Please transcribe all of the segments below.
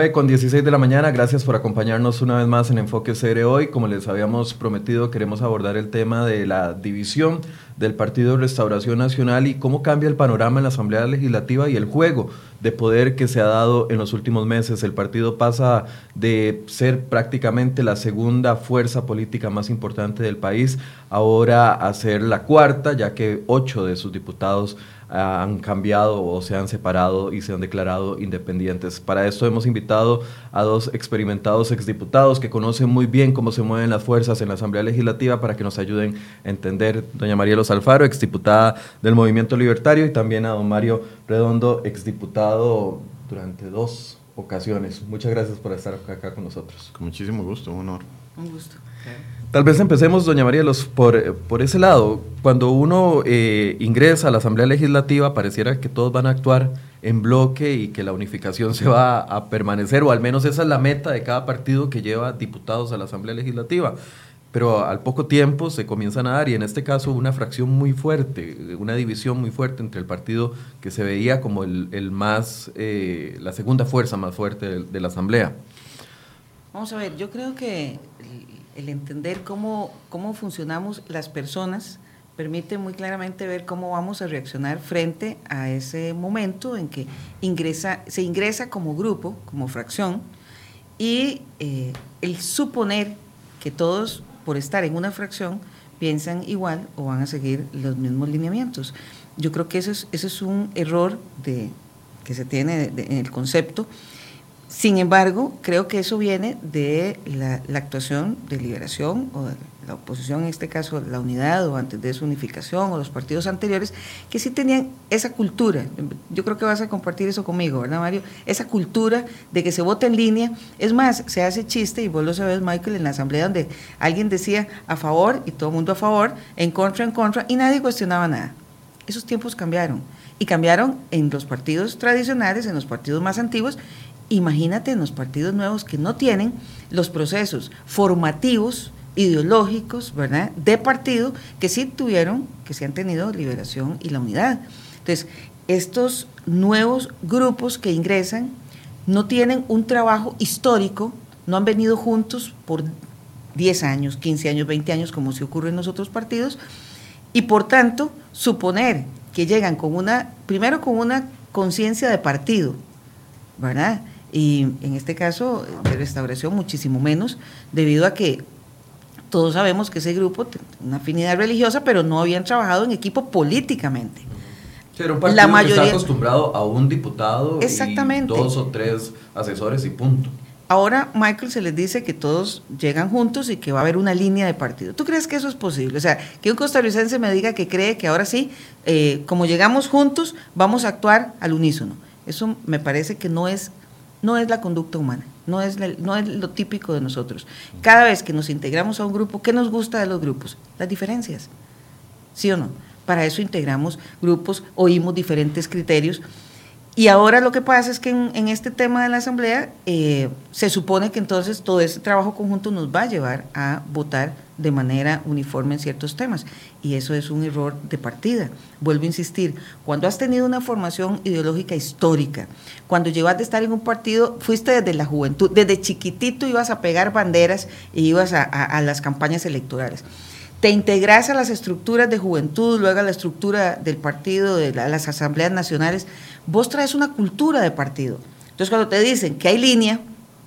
9 con 16 de la mañana, gracias por acompañarnos una vez más en Enfoque CR hoy. Como les habíamos prometido, queremos abordar el tema de la división del Partido Restauración Nacional y cómo cambia el panorama en la Asamblea Legislativa y el juego de poder que se ha dado en los últimos meses. El partido pasa de ser prácticamente la segunda fuerza política más importante del país ahora a ser la cuarta, ya que ocho de sus diputados han cambiado o se han separado y se han declarado independientes. Para esto hemos invitado a dos experimentados exdiputados que conocen muy bien cómo se mueven las fuerzas en la Asamblea Legislativa para que nos ayuden a entender. Doña María Los Alfaro, exdiputada del Movimiento Libertario, y también a don Mario Redondo, exdiputado durante dos ocasiones. Muchas gracias por estar acá con nosotros. Con muchísimo gusto, un honor. Un gusto. Tal vez empecemos, doña María, los, por, por ese lado. Cuando uno eh, ingresa a la Asamblea Legislativa, pareciera que todos van a actuar en bloque y que la unificación se va a permanecer, o al menos esa es la meta de cada partido que lleva diputados a la Asamblea Legislativa. Pero al poco tiempo se comienzan a dar, y en este caso una fracción muy fuerte, una división muy fuerte entre el partido que se veía como el, el más, eh, la segunda fuerza más fuerte de, la Asamblea. Vamos a ver, yo creo que el entender cómo, cómo funcionamos las personas permite muy claramente ver cómo vamos a reaccionar frente a ese momento en que ingresa, se ingresa como grupo, como fracción, y eh, el suponer que todos, por estar en una fracción, piensan igual o van a seguir los mismos lineamientos. Yo creo que eso es, eso es un error de, que se tiene en el concepto sin embargo, creo que eso viene de la, actuación de liberación o de oposición, en este caso la unidad o antes de su unificación o los partidos anteriores, que sí tenían esa cultura. Yo creo que vas a compartir eso conmigo, ¿verdad, Mario? Esa cultura de que se vota en línea. Es más, se hace chiste, y vos lo sabes, Michael, en la asamblea donde alguien decía a favor y todo el mundo a favor, en contra, en contra, y nadie cuestionaba nada. Esos tiempos cambiaron. Y cambiaron en los partidos tradicionales, en los partidos más antiguos, Imagínate en los partidos nuevos que no tienen los procesos formativos, ideológicos, ¿verdad?, de partido que sí tuvieron, que sí han tenido liberación y la unidad. Entonces, estos nuevos grupos que ingresan no tienen un trabajo histórico, no han venido juntos por 10 años, 15 años, 20 años, como se ocurre en los otros partidos, y por tanto, suponer que llegan con una, primero con una conciencia de partido, ¿verdad? y en este caso de restauración muchísimo menos, debido a que todos sabemos que ese grupo tiene una afinidad religiosa, pero no habían trabajado en equipo políticamente. Era un partido la mayoría, que está acostumbrado a un diputado exactamente. y dos o tres asesores y punto. Ahora Michael se les dice que todos llegan juntos y que va a haber una línea de partido. ¿Tú crees que eso es posible? O sea, que un costarricense me diga que cree que ahora sí, eh, como llegamos juntos, vamos a actuar al unísono. Eso me parece que no es no es la conducta humana, no es, no es lo típico de nosotros. Cada vez que nos integramos a un grupo, ¿qué nos gusta de los grupos? Las diferencias, ¿sí o no? Para eso integramos grupos, oímos diferentes criterios. Y ahora lo que pasa es que en, este tema de la Asamblea eh, se supone que entonces todo ese trabajo conjunto nos va a llevar a votar de manera uniforme en ciertos temas. Y eso es un error de partida. Vuelvo a insistir, cuando has tenido una formación ideológica histórica, cuando llevas de estar en un partido, fuiste desde la juventud, desde chiquitito ibas a pegar banderas y ibas a, las campañas electorales. Te integras a las estructuras de juventud, luego a la estructura del partido, de las asambleas nacionales. Vos traes una cultura de partido. Entonces, cuando te dicen que hay línea,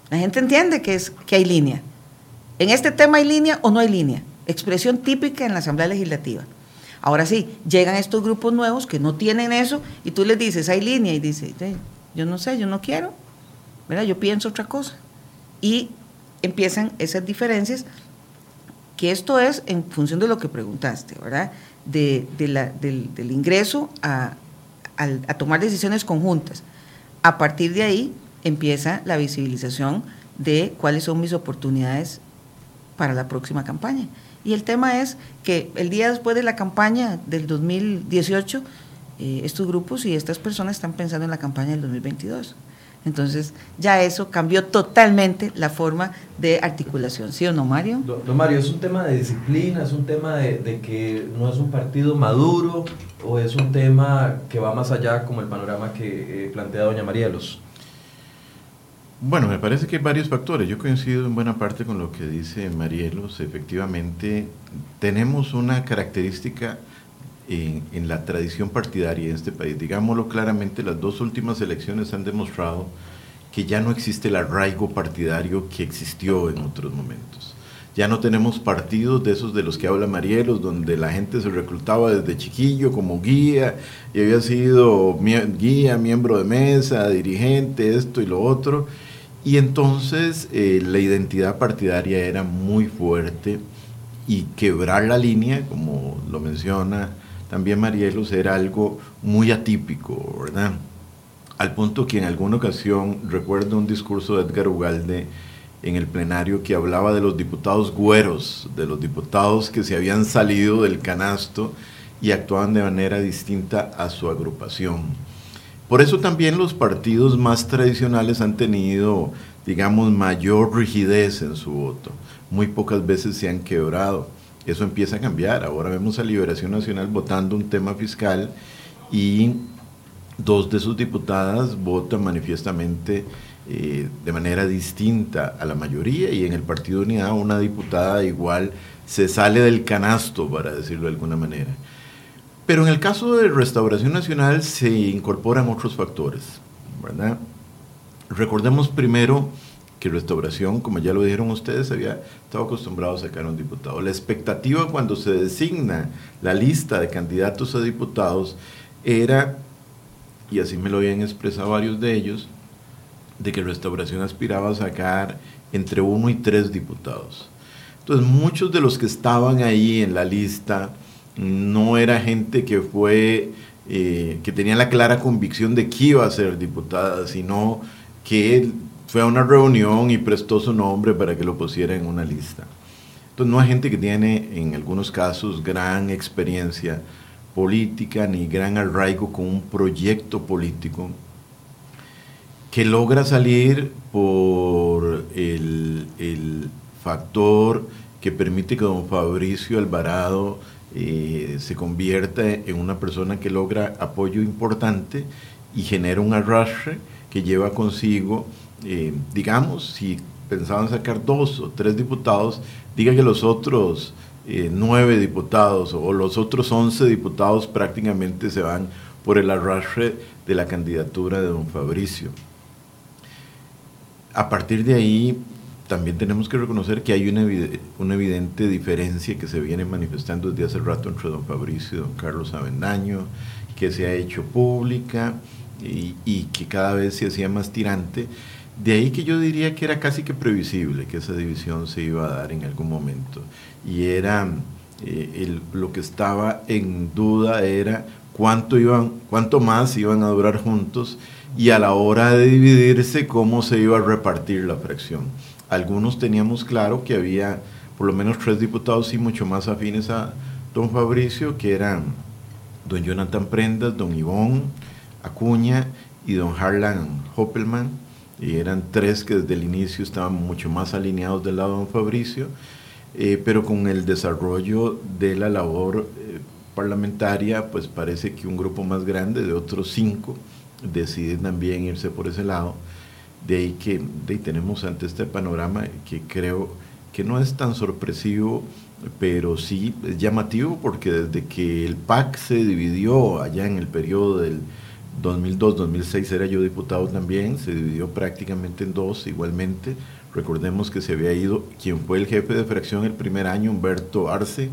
la gente entiende que, es, que hay línea en este tema hay línea o no hay línea. Expresión típica en la Asamblea Legislativa. Ahora sí, llegan estos grupos nuevos que no tienen eso y tú les dices, hay línea y dice, yo no sé, yo no quiero, ¿verdad? yo pienso otra cosa. Y empiezan esas diferencias, que esto es en función de lo que preguntaste, ¿verdad? De, del, ingreso a, a tomar decisiones conjuntas. A partir de ahí empieza la visibilización de cuáles son mis oportunidades para la próxima campaña. Y el tema es que el día después de la campaña del 2018, eh, estos grupos y estas personas están pensando en la campaña del 2022. Entonces, ya eso cambió totalmente la forma de articulación, ¿sí o no, Mario? Don, Mario, ¿es un tema de disciplina, es un tema de, que no es un partido maduro o es un tema que va más allá como el panorama que eh, plantea doña María Los? Bueno, me parece que hay varios factores. Yo coincido en buena parte con lo que dice Marielos. Efectivamente, tenemos una característica en, en, la tradición partidaria en este país. Digámoslo claramente, las dos últimas elecciones han demostrado que ya no existe el arraigo partidario que existió en otros momentos. Ya no tenemos partidos de esos de los que habla Marielos, donde la gente se reclutaba desde chiquillo como guía y había sido guía, miembro de mesa, dirigente, esto y lo otro. Y entonces eh, la identidad partidaria era muy fuerte y quebrar la línea, como lo menciona también Marielos, era algo muy atípico, ¿verdad? Al punto que en alguna ocasión recuerdo un discurso de Edgar Ugalde en el plenario que hablaba de los diputados güeros, de los diputados que se habían salido del canasto y actuaban de manera distinta a su agrupación. Por eso también los partidos más tradicionales han tenido, digamos, mayor rigidez en su voto. Muy pocas veces se han quebrado. Eso empieza a cambiar. Ahora vemos a Liberación Nacional votando un tema fiscal y dos de sus diputadas votan manifiestamente eh, de manera distinta a la mayoría y en el Partido Unidad una diputada igual se sale del canasto, para decirlo de alguna manera. Pero en el caso de Restauración Nacional se incorporan otros factores, ¿verdad? Recordemos primero que Restauración, como ya lo dijeron ustedes, había estado acostumbrado a sacar un diputado. La expectativa cuando se designa la lista de candidatos a diputados era y así me lo habían expresado varios de ellos, de que Restauración aspiraba a sacar entre uno y tres diputados. Entonces muchos de los que estaban ahí en la lista no era gente que fue, eh, que tenía la clara convicción de que iba a ser diputada, sino que fue a una reunión y prestó su nombre para que lo pusiera en una lista. Entonces no hay gente que tiene en algunos casos gran experiencia política ni gran arraigo con un proyecto político que logra salir por el, factor que permite que don Fabricio Alvarado eh, se convierta en una persona que logra apoyo importante y genera un arrastre que lleva consigo, eh, digamos, si pensaban sacar dos o tres diputados, diga que los otros eh, nueve diputados o los otros once diputados prácticamente se van por el arrastre de la candidatura de don Fabricio. A partir de ahí, también tenemos que reconocer que hay una, una evidente diferencia que se viene manifestando desde hace rato entre don Fabricio y don Carlos Avendaño, que se ha hecho pública y, y que cada vez se hacía más tirante. De ahí que yo diría que era casi que previsible que esa división se iba a dar en algún momento. Y era eh, lo que estaba en duda era cuánto, iban, cuánto más iban a durar juntos y a la hora de dividirse cómo se iba a repartir la fracción. Algunos teníamos claro que había por lo menos tres diputados y mucho más afines a don Fabricio, que eran don Jonathan Prendas, don Ivón Acuña y don Harlan Hoppelman y eran tres que desde el inicio estaban mucho más alineados del lado de don Fabricio, eh, pero con el desarrollo de la labor eh, parlamentaria, pues parece que un grupo más grande de otros cinco decide también irse por ese lado. De ahí que de tenemos ante este panorama que creo que no es tan sorpresivo, pero sí es llamativo porque desde que el PAC se dividió allá en el periodo del 2002-2006 era yo diputado también, se dividió prácticamente en dos igualmente. Recordemos que se había ido quien fue el jefe de fracción el primer año, Humberto Arce,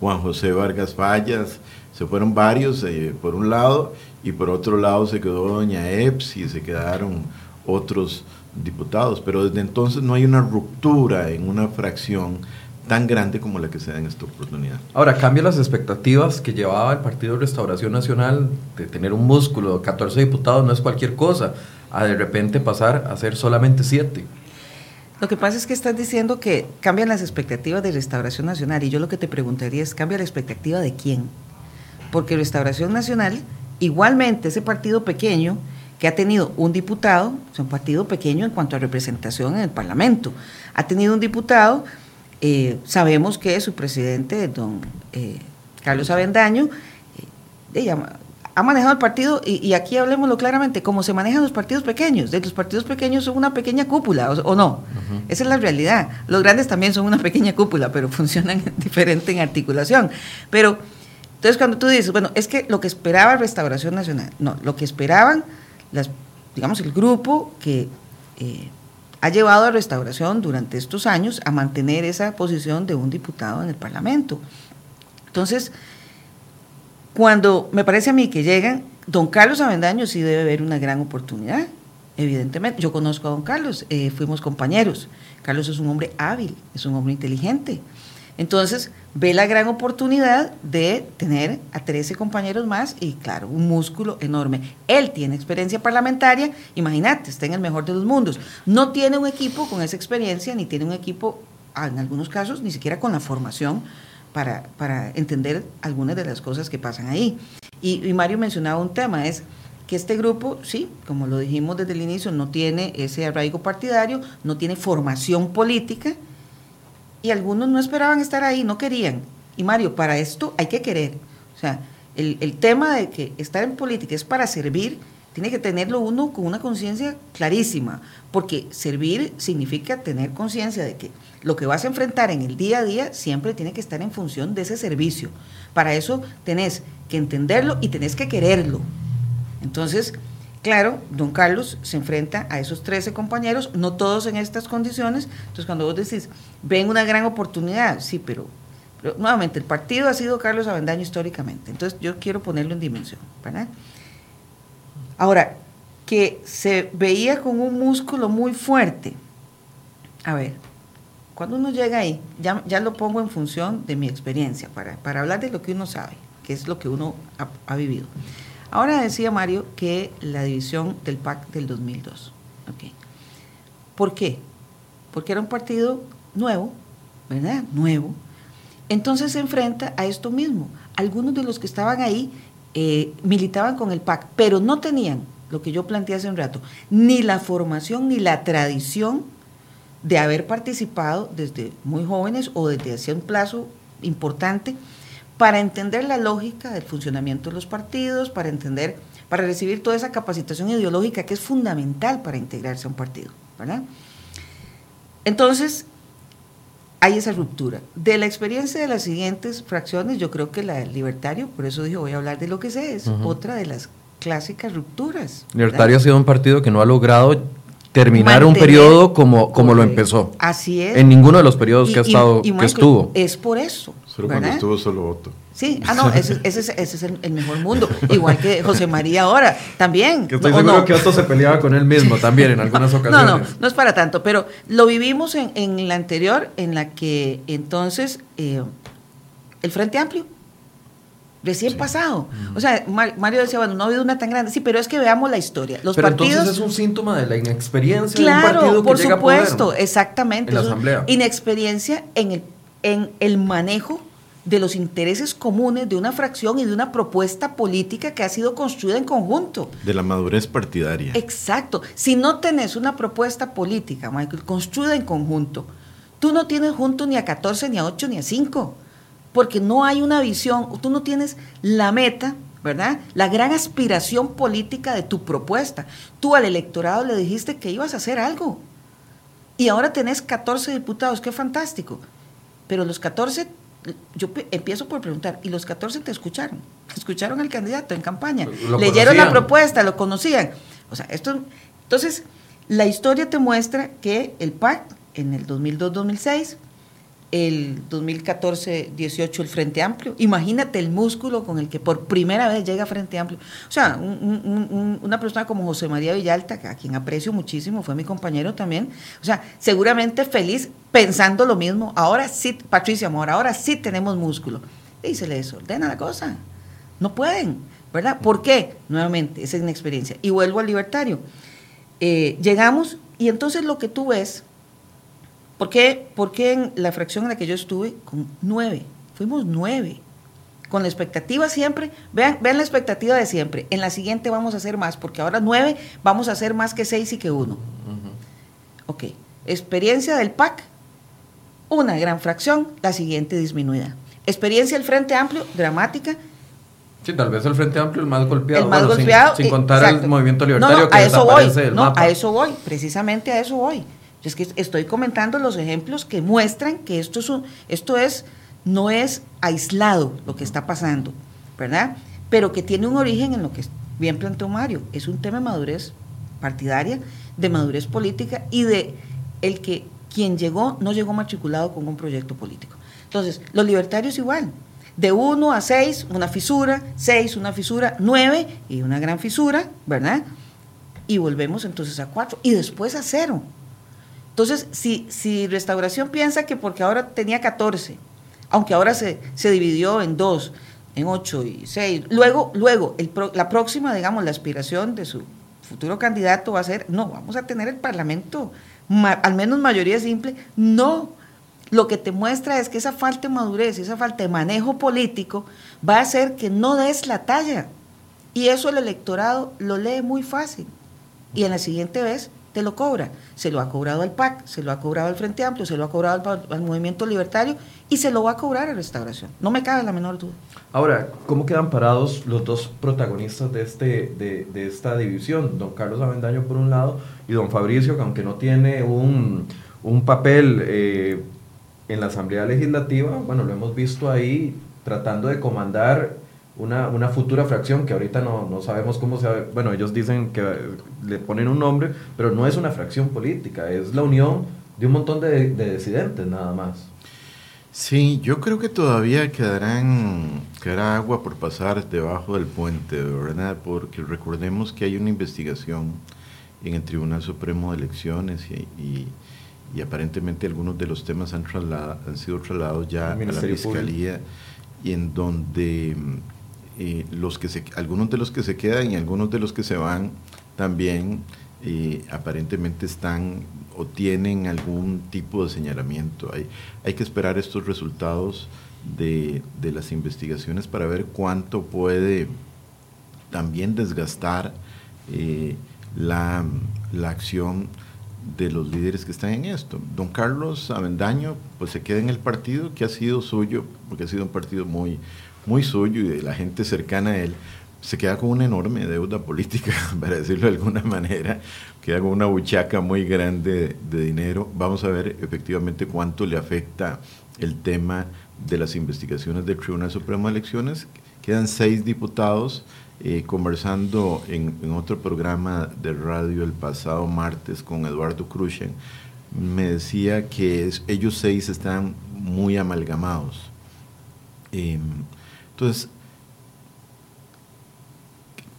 Juan José Vargas Fallas, se fueron varios eh, por un lado y por otro lado se quedó doña Eps y se quedaron otros diputados, pero desde entonces no hay una ruptura en una fracción tan grande como la que se da en esta oportunidad. Ahora, cambia las expectativas que llevaba el Partido de Restauración Nacional de tener un músculo, 14 diputados no es cualquier cosa, a de repente pasar a ser solamente 7. Lo que pasa es que estás diciendo que cambian las expectativas de Restauración Nacional y yo lo que te preguntaría es, ¿cambia la expectativa de quién? Porque Restauración Nacional, igualmente ese partido pequeño, que ha tenido un diputado, es un partido pequeño en cuanto a representación en el Parlamento, ha tenido un diputado eh, sabemos que su presidente, don eh, Carlos Avendaño, eh, ha manejado el partido, y, aquí hablemoslo claramente, como se manejan los partidos pequeños. De los partidos pequeños son una pequeña cúpula, o, no. Esa es la realidad. Los grandes también son una pequeña cúpula, pero funcionan diferente en articulación. Pero, entonces cuando tú dices, bueno, es que lo que esperaba Restauración Nacional, no, lo que esperaban, las, digamos, el grupo que eh, ha llevado a Restauración durante estos años a mantener esa posición de un diputado en el Parlamento. Entonces, cuando me parece a mí que llegan, don Carlos Avendaño sí debe ver una gran oportunidad, evidentemente. Yo conozco a don Carlos, eh, fuimos compañeros. Carlos es un hombre hábil, es un hombre inteligente. Entonces, ve la gran oportunidad de tener a 13 compañeros más y, claro, un músculo enorme. Él tiene experiencia parlamentaria, imagínate, está en el mejor de los mundos. No tiene un equipo con esa experiencia, ni tiene un equipo, en algunos casos, ni siquiera con la formación para, entender algunas de las cosas que pasan ahí. Y, Mario mencionaba un tema, es que este grupo, sí, como lo dijimos desde el inicio, no tiene ese arraigo partidario, no tiene formación política, y algunos no esperaban estar ahí, no querían. Y Mario, para esto hay que querer. O sea, el, el tema de que estar en política es para servir, tiene que tenerlo uno con una conciencia clarísima, porque servir significa tener conciencia de que lo que vas a enfrentar en el día a día siempre tiene que estar en función de ese servicio. Para eso tenés que entenderlo y tenés que quererlo. Entonces, claro, don Carlos se enfrenta a esos 13 compañeros, no todos en estas condiciones. Entonces, cuando vos decís, ven una gran oportunidad, sí, pero, nuevamente, el partido ha sido Carlos Avendaño históricamente. Entonces, yo quiero ponerlo en dimensión. Ahora, que se veía con un músculo muy fuerte. A ver, cuando uno llega ahí, ya, ya lo pongo en función de mi experiencia, para, para hablar de lo que uno sabe, que es lo que uno ha, vivido. Ahora decía Mario que la división del PAC del 2002. Okay. ¿Por qué? Porque era un partido nuevo, ¿verdad? Nuevo. Entonces se enfrenta a esto mismo. Algunos de los que estaban ahí eh, militaban con el PAC, pero no tenían, lo que yo planteé hace un rato, ni la formación ni la tradición de haber participado desde muy jóvenes o desde hace un plazo importante para entender la lógica del funcionamiento de los partidos, para entender, para recibir toda esa capacitación ideológica que es fundamental para integrarse a un partido, ¿verdad? Entonces, hay esa ruptura. De la experiencia de las siguientes fracciones, yo creo que la del libertario, por eso dije voy a hablar de lo que sé, es otra de las clásicas rupturas. Libertario ha sido un partido que no ha logrado terminar un periodo como, como lo empezó. Así es. En ninguno de los periodos que ha estado, que estuvo. Es por eso. Solo cuando estuvo solo voto. Sí, ah, no, ese, ese, ese es el, mejor mundo. Igual que José María ahora, también. Que estoy seguro que Otto se peleaba con él mismo también en algunas ocasiones. No, no, no es para tanto, pero lo vivimos en, en la anterior, en la que entonces eh, el Frente Amplio recién pasado. O sea, Mario decía, bueno, no ha habido una tan grande. Sí, pero es que veamos la historia. Los pero partidos, entonces es un síntoma de la inexperiencia claro, de un partido que por llega supuesto, exactamente. En la asamblea. Inexperiencia en el, en el manejo de los intereses comunes de una fracción y de una propuesta política que ha sido construida en conjunto. De la madurez partidaria. Exacto. Si no tenés una propuesta política, Michael, construida en conjunto, tú no tienes junto ni a 14, ni a 8, ni a 5 porque no hay una visión, tú no tienes la meta, ¿verdad? La gran aspiración política de tu propuesta. Tú al electorado le dijiste que ibas a hacer algo. Y ahora tenés 14 diputados, qué fantástico. Pero los 14, yo empiezo por preguntar, ¿y los 14 te escucharon? ¿Escucharon al candidato en campaña? ¿Leyeron la propuesta? ¿Lo conocían? O sea, esto... Entonces, la historia te muestra que el PAC en el 2002-2006 el 2014-18 el Frente Amplio. Imagínate el músculo con el que por primera vez llega Frente Amplio. O sea, una persona como José María Villalta, a quien aprecio muchísimo, fue mi compañero también. O sea, seguramente feliz pensando lo mismo. Ahora sí, Patricia Amor, ahora sí tenemos músculo. Y se le desordena la cosa. No pueden, ¿verdad? ¿Por qué? Nuevamente, esa es experiencia. Y vuelvo al libertario. Eh, llegamos y entonces lo que tú ves ¿Por qué, en la fracción en la que yo estuve? Con nueve. Fuimos nueve. Con la expectativa siempre, vean, vean la expectativa de siempre. En la siguiente vamos a hacer más, porque ahora nueve vamos a hacer más que seis y que uno. Ok. Experiencia del PAC, una gran fracción, la siguiente disminuida. Experiencia del Frente Amplio, dramática, Sí, tal vez el Frente Amplio el más golpeado. El más golpeado. Sin, contar el movimiento libertario no, que a eso voy, del no, a eso voy, precisamente a eso voy. Es que estoy comentando los ejemplos que muestran que esto es, esto es no es aislado lo que está pasando, ¿verdad? Pero que tiene un origen en lo que bien planteó Mario, es un tema de madurez partidaria, de madurez política y de el que quien llegó no llegó matriculado con un proyecto político. Entonces, los libertarios igual, de 1 a 6, una fisura, 6, una fisura, 9 y una gran fisura, ¿verdad? Y volvemos entonces a 4 y después a 0. Entonces, si, si Restauración piensa que porque ahora tenía 14, aunque ahora se, se dividió en 2, en 8 y 6, luego, luego la próxima, digamos, la aspiración de su futuro candidato va a ser, no, vamos a tener el Parlamento, al menos mayoría simple, no. Lo que te muestra es que esa falta de madurez, esa falta de manejo político va a hacer que no des la talla. Y eso el electorado lo lee muy fácil. Y en la siguiente vez te lo cobra. Se lo ha cobrado al PAC, se lo ha cobrado al Frente Amplio, se lo ha cobrado al, Movimiento Libertario y se lo va a cobrar a Restauración. No me cabe la menor duda. Ahora, ¿cómo quedan parados los dos protagonistas de, este, de, esta división? Don Carlos Avendaño por un lado y don Fabricio, que aunque no tiene un, papel eh, en la Asamblea Legislativa, bueno, lo hemos visto ahí tratando de comandar una, una futura fracción que ahorita no, no, sabemos cómo se... Bueno, ellos dicen que le ponen un nombre, pero no es una fracción política, es la unión de un montón de, de disidentes nada más. Sí, yo creo que todavía quedarán, quedará agua por pasar debajo del puente, ¿verdad? Porque recordemos que hay una investigación en el Tribunal Supremo de Elecciones y, y, aparentemente algunos de los temas han, han sido trasladados ya a la Fiscalía y en donde eh, los que algunos de los que se quedan y algunos de los que se van también eh, aparentemente están o tienen algún tipo de señalamiento. Hay, hay que esperar estos resultados de, las investigaciones para ver cuánto puede también desgastar eh, la, acción de los líderes que están en esto. Don Carlos Avendaño, pues se queda en el partido que ha sido suyo, porque ha sido un partido muy, muy suyo y de la gente cercana a él, se queda con una enorme deuda política, para decirlo de alguna manera, queda con una buchaca muy grande de, dinero. Vamos a ver efectivamente cuánto le afecta el tema de las investigaciones del Tribunal Supremo de Elecciones. Quedan seis diputados. Eh, conversando en, otro programa de radio el pasado martes con Eduardo Cruzchen, me decía que ellos seis están muy amalgamados. Em, entonces,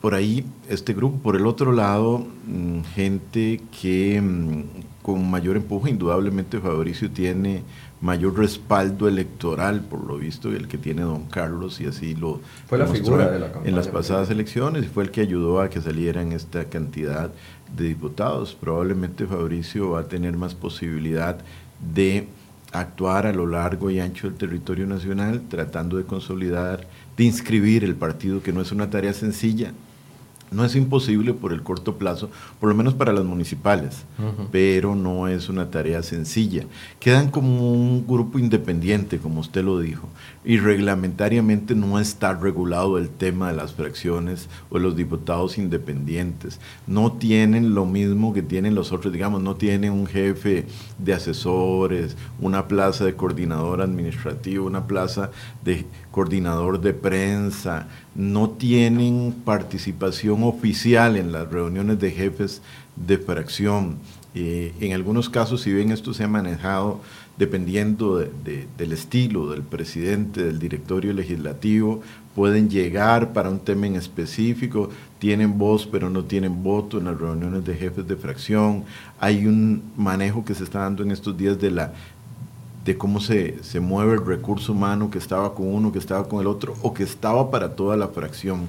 por ahí este grupo, por el otro lado, mm, gente que mm, con mayor empuje, indudablemente Fabricio tiene mayor respaldo electoral, por lo visto, el que tiene don Carlos, y así lo fue la figura de la en las pasadas elecciones, y fue el que ayudó a que salieran esta cantidad de diputados. Probablemente Fabricio va a tener más posibilidad de actuar a lo largo y ancho del territorio nacional, tratando de consolidar, de inscribir el partido, que no es una tarea sencilla, no es imposible por el corto plazo, por lo menos para las municipales, pero no es una tarea sencilla. Quedan como un grupo independiente, como usted lo dijo, y reglamentariamente no está regulado el tema de las fracciones o de los diputados independientes. No tienen lo mismo que tienen los otros, digamos, no tienen un jefe de asesores, una plaza de coordinador administrativo, una plaza de coordinador de prensa, no tienen participación oficial en las reuniones de jefes de fracción. Eh, en algunos casos, si bien esto se ha manejado dependiendo del estilo del presidente, del directorio legislativo, pueden llegar para un tema en específico, tienen voz pero no tienen voto en las reuniones de jefes de fracción. Hay un manejo que se está dando en estos días de la de cómo se, se, mueve el recurso humano que estaba con uno, que estaba con el otro, o que estaba para toda la fracción.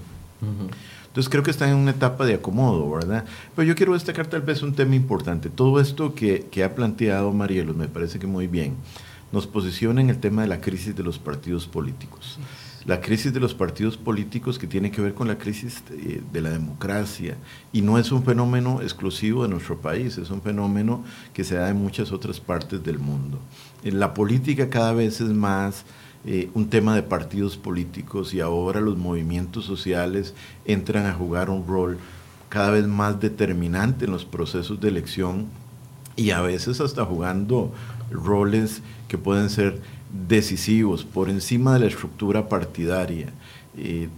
Entonces creo que está en una etapa de acomodo, ¿verdad? Pero yo quiero destacar tal vez un tema importante. Todo esto que, que ha planteado Marielos me parece que muy bien nos posiciona en el tema de la crisis de los partidos políticos. La crisis de los partidos políticos que tiene que ver con la crisis de, de la democracia y no es un fenómeno exclusivo de nuestro país, es un fenómeno que se da en muchas otras partes del mundo. La política cada vez es más eh, un tema de partidos políticos y ahora los movimientos sociales entran a jugar un rol cada vez más determinante en los procesos de elección y a veces hasta jugando roles que pueden ser decisivos por encima de la estructura partidaria. Eh,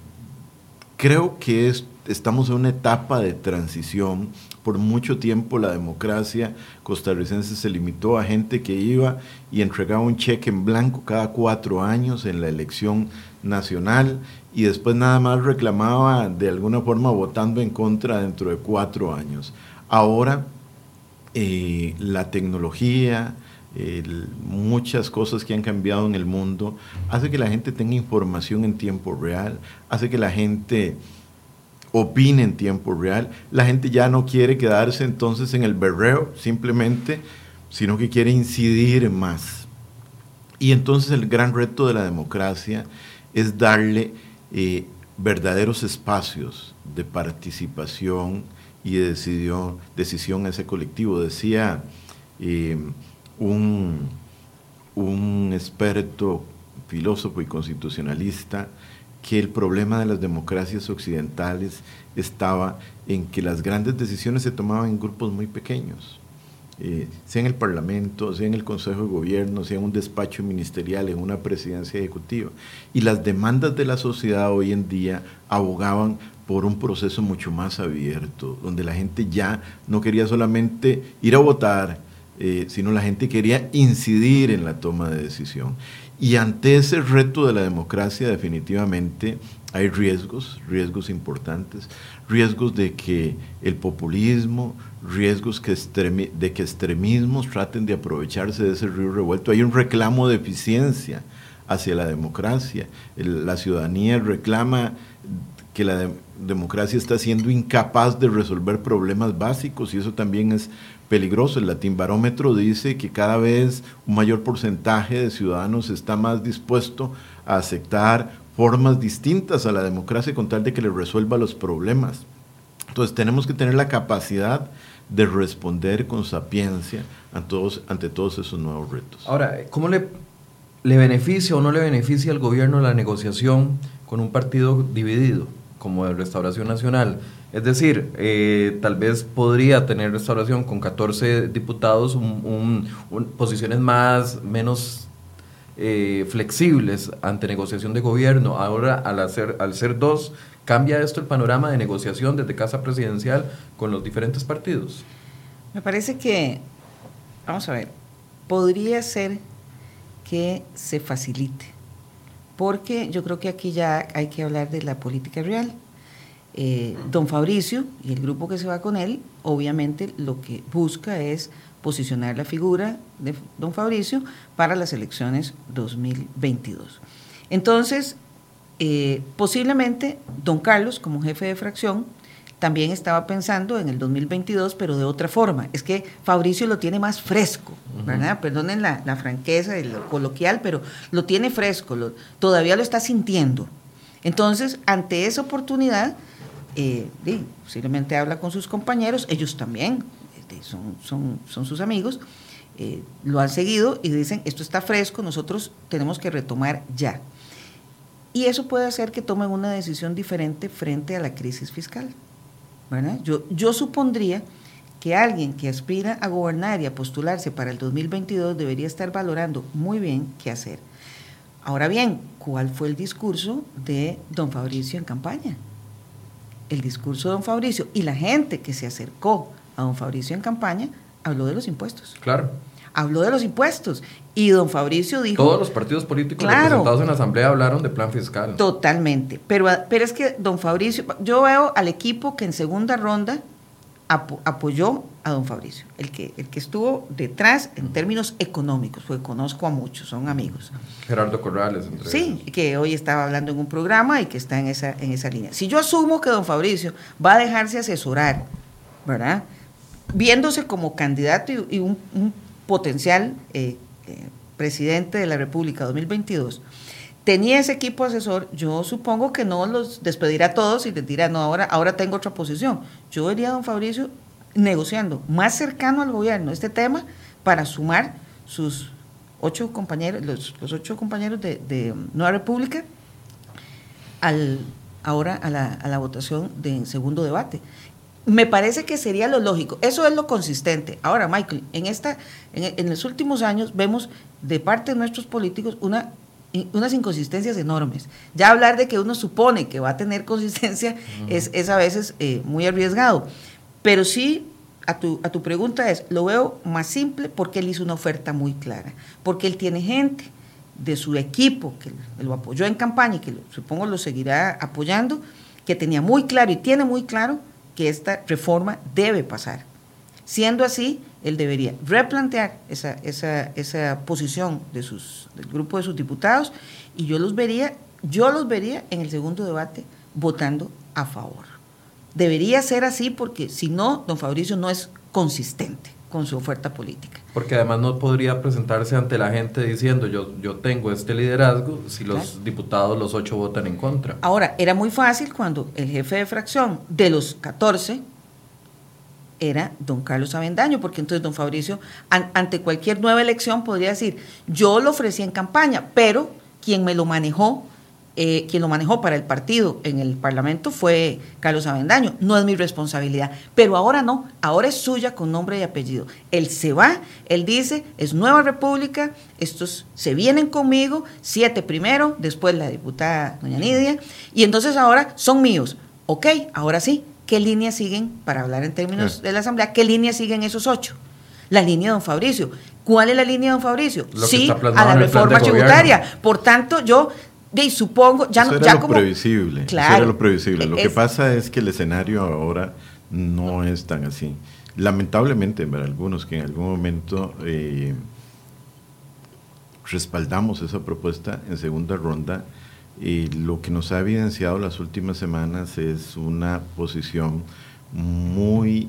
creo que estamos en una etapa de transición. Por mucho tiempo la democracia costarricense se limitó a gente que iba y entregaba un cheque en blanco cada cuatro años en la elección nacional y después nada más reclamaba de alguna forma votando en contra dentro de cuatro años. Ahora eh, la tecnología, muchas cosas que han cambiado en el mundo, hace que la gente tenga información en tiempo real, hace que la gente opine en tiempo real. La gente ya no quiere quedarse entonces en el berreo simplemente, sino que quiere incidir más. Y entonces el gran reto de la democracia es darle eh, verdaderos espacios de participación y de decisión, a ese colectivo. Decía eh, un, un experto filósofo y constitucionalista que el problema de las democracias occidentales estaba en que las grandes decisiones se tomaban en grupos muy pequeños, eh, sea en el Parlamento, sea en el Consejo de Gobierno, sea en un despacho ministerial, en una presidencia ejecutiva. Y las demandas de la sociedad hoy en día abogaban por un proceso mucho más abierto, donde la gente ya no quería solamente ir a votar, eh, sino la gente quería incidir en la toma de decisión. Y ante ese reto de la democracia definitivamente hay riesgos, riesgos importantes, riesgos de que el populismo, riesgos que de que extremismos traten de aprovecharse de ese río revuelto. Hay un reclamo de eficiencia hacia la democracia. la ciudadanía reclama que la democracia está siendo incapaz de resolver problemas básicos y eso también es peligroso. El Latin Barómetro dice que cada vez un mayor porcentaje de ciudadanos está más dispuesto a aceptar formas distintas a la democracia con tal de que le resuelva los problemas. Entonces tenemos que tener la capacidad de responder con sapiencia ante todos, esos nuevos retos. Ahora, ¿cómo le beneficia o no le beneficia al gobierno la negociación con un partido dividido como de Restauración Nacional? Es decir, eh, tal vez podría tener restauración con 14 diputados posiciones más, menos eh, flexibles ante negociación de gobierno. Ahora, al, hacer, al ser dos, ¿cambia esto el panorama de negociación desde Casa Presidencial con los diferentes partidos? Me parece que, vamos a ver, podría ser que se facilite, porque yo creo que aquí ya hay que hablar de la política real eh, don Fabricio y el grupo que se va con él, obviamente lo que busca es posicionar la figura de don Fabricio para las elecciones 2022. Entonces, eh, posiblemente don Carlos, como jefe de fracción, también estaba pensando en el 2022, pero de otra forma. Es que Fabricio lo tiene más fresco, ¿verdad? Perdonen la, franqueza y lo coloquial, pero lo tiene fresco, todavía lo está sintiendo. Entonces, ante esa oportunidad, eh, posiblemente habla con sus compañeros, ellos también este, son, son, son, sus amigos, eh, lo han seguido y dicen, esto está fresco, nosotros tenemos que retomar ya. Y eso puede hacer que tomen una decisión diferente frente a la crisis fiscal. Yo, yo supondría que alguien que aspira a gobernar y a postularse para el 2022 debería estar valorando muy bien qué hacer. Ahora bien, ¿cuál fue el discurso de don Fabricio en campaña? el discurso de don Fabricio y la gente que se acercó a don Fabricio en campaña habló de los impuestos. Claro. Habló de los impuestos. Y don Fabricio dijo... Todos los partidos políticos representados en la Asamblea hablaron de plan fiscal. Totalmente. Pero, pero es que don Fabricio, yo veo al equipo que en segunda ronda apoyó a don Fabricio, el que, el que estuvo detrás en términos económicos, porque conozco a muchos, son amigos. Gerardo Corrales, entre Sí, que hoy estaba hablando en un programa y que está en esa, en esa línea. Si yo asumo que don Fabricio va a dejarse asesorar, ¿verdad? Viéndose como candidato y, un, potencial eh, eh, presidente de la República 2022, tenía ese equipo asesor, yo supongo que no los despedirá a todos y les dirá, no, ahora, ahora tengo otra posición. Yo vería a don Fabricio negociando más cercano al gobierno este tema para sumar sus ocho compañeros, los, los ocho compañeros de, de, Nueva República al, ahora a la, a la votación de segundo debate. Me parece que sería lo lógico. Eso es lo consistente. Ahora, Michael, en, esta, en, en los últimos años vemos de parte de nuestros políticos una unas inconsistencias enormes. Ya hablar de que uno supone que va a tener consistencia es, es, a veces eh, muy arriesgado. Pero sí, a tu, a tu pregunta es, lo veo más simple porque él hizo una oferta muy clara, porque él tiene gente de su equipo que lo apoyó en campaña y que supongo lo seguirá apoyando, que tenía muy claro y tiene muy claro que esta reforma debe pasar. Siendo así, él debería replantear esa, esa, esa posición de sus, del grupo de sus diputados y yo los vería, yo los vería en el segundo debate votando a favor. Debería ser así porque si no, don Fabricio no es consistente con su oferta política. Porque además no podría presentarse ante la gente diciendo yo, yo tengo este liderazgo si los diputados, los ocho, votan en contra. Ahora, era muy fácil cuando el jefe de fracción de los 14 era don Carlos Avendaño, porque entonces don Fabricio, ante cualquier nueva elección, podría decir, yo lo ofrecí en campaña, pero quien me lo manejó, eh, quien lo manejó para el partido en el Parlamento fue Carlos Avendaño, no es mi responsabilidad, pero ahora no, ahora es suya con nombre y apellido. Él se va, él dice, es Nueva República, estos se vienen conmigo, siete primero, después la diputada doña Nidia, y entonces ahora son míos. Ok, ahora sí, ¿qué línea siguen, para hablar en términos de la Asamblea, qué línea siguen esos ocho? La línea de don Fabricio. ¿Cuál es la línea de don Fabricio? sí, a la reforma tributaria. Por tanto, yo de, supongo, ya, eso era ya lo Previsible, eso era lo previsible. Lo que pasa es que el escenario ahora no es tan así. Lamentablemente, para algunos que en algún momento eh, respaldamos esa propuesta en segunda ronda, y lo que nos ha evidenciado las últimas semanas es una posición muy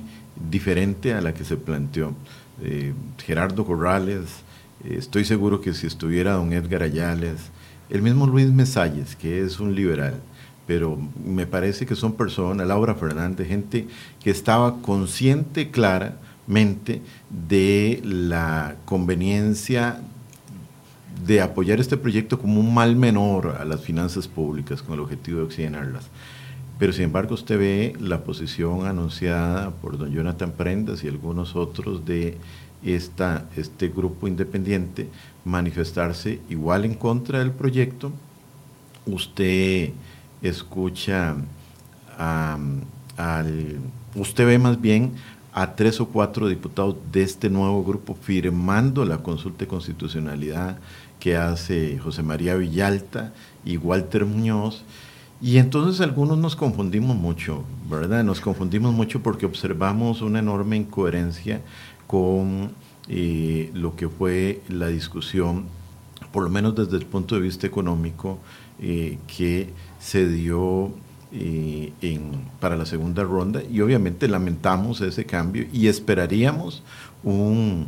diferente a la que se planteó. Eh, Gerardo Corrales, eh, estoy seguro que si estuviera don Edgar Ayales, el mismo Luis Mesalles, que es un liberal, pero me parece que son personas, Laura Fernández, gente que estaba consciente claramente de la conveniencia de apoyar este proyecto como un mal menor a las finanzas públicas con el objetivo de oxigenarlas. Pero sin embargo usted ve la posición anunciada por don Jonathan Prendas y algunos otros de esta, este grupo independiente manifestarse igual en contra del proyecto. Usted escucha al... Usted ve más bien a tres o cuatro diputados de este nuevo grupo firmando la consulta de constitucionalidad que hace José María Villalta y Walter Muñoz. Y entonces algunos nos confundimos mucho, ¿verdad? Nos confundimos mucho porque observamos una enorme incoherencia con eh, lo que fue la discusión, por lo menos desde el punto de vista económico, eh, que se dio eh, para la segunda ronda. Y obviamente lamentamos ese cambio y esperaríamos un,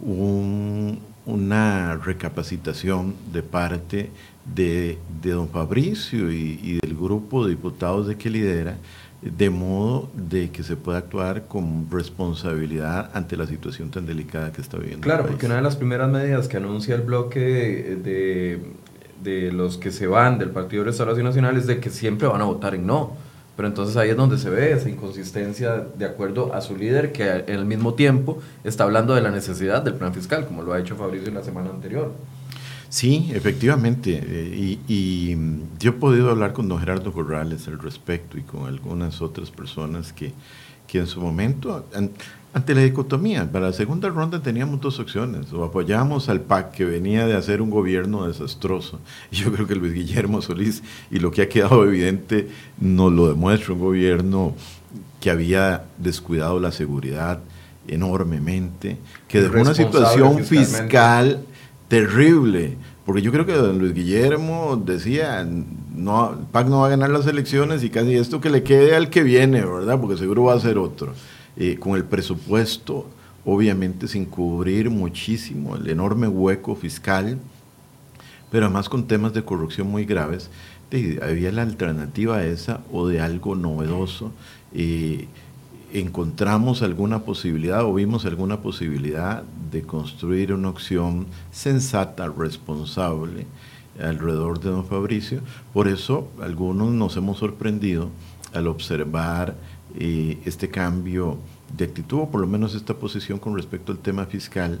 un una recapacitación de parte de, don Fabricio y, del grupo de diputados de que lidera, de modo de que se pueda actuar con responsabilidad ante la situación tan delicada que está viviendo. Claro, porque una de las primeras medidas que anuncia el bloque de, de los que se van del Partido de Restauración Nacional es de que siempre van a votar en no pero entonces ahí es donde se ve esa inconsistencia de acuerdo a su líder, que el mismo tiempo está hablando de la necesidad del plan fiscal, como lo ha hecho Fabricio en la semana anterior. Sí, efectivamente. Eh, y, yo he podido hablar con don Gerardo Corrales al respecto y con algunas otras personas que, que en su momento ante la dicotomía, para la segunda ronda teníamos dos opciones, o apoyamos al PAC que venía de hacer un gobierno desastroso, y yo creo que Luis Guillermo Solís, y lo que ha quedado evidente, nos lo demuestra, un gobierno que había descuidado la seguridad enormemente, que dejó una situación fiscal terrible, porque yo creo que don Luis Guillermo decía, no, PAC no va a ganar las elecciones y casi esto que le quede al que viene, ¿verdad? Porque seguro va a ser otro. Eh, con el presupuesto obviamente sin cubrir muchísimo el enorme hueco fiscal, pero además con temas de corrupción muy graves, había la alternativa esa o de algo novedoso. Eh, encontramos alguna posibilidad o vimos alguna posibilidad de construir una opción sensata, responsable alrededor de don Fabricio. Por eso algunos nos hemos sorprendido al observar eh, este cambio de actitud, o por lo menos esta posición con respecto al tema fiscal,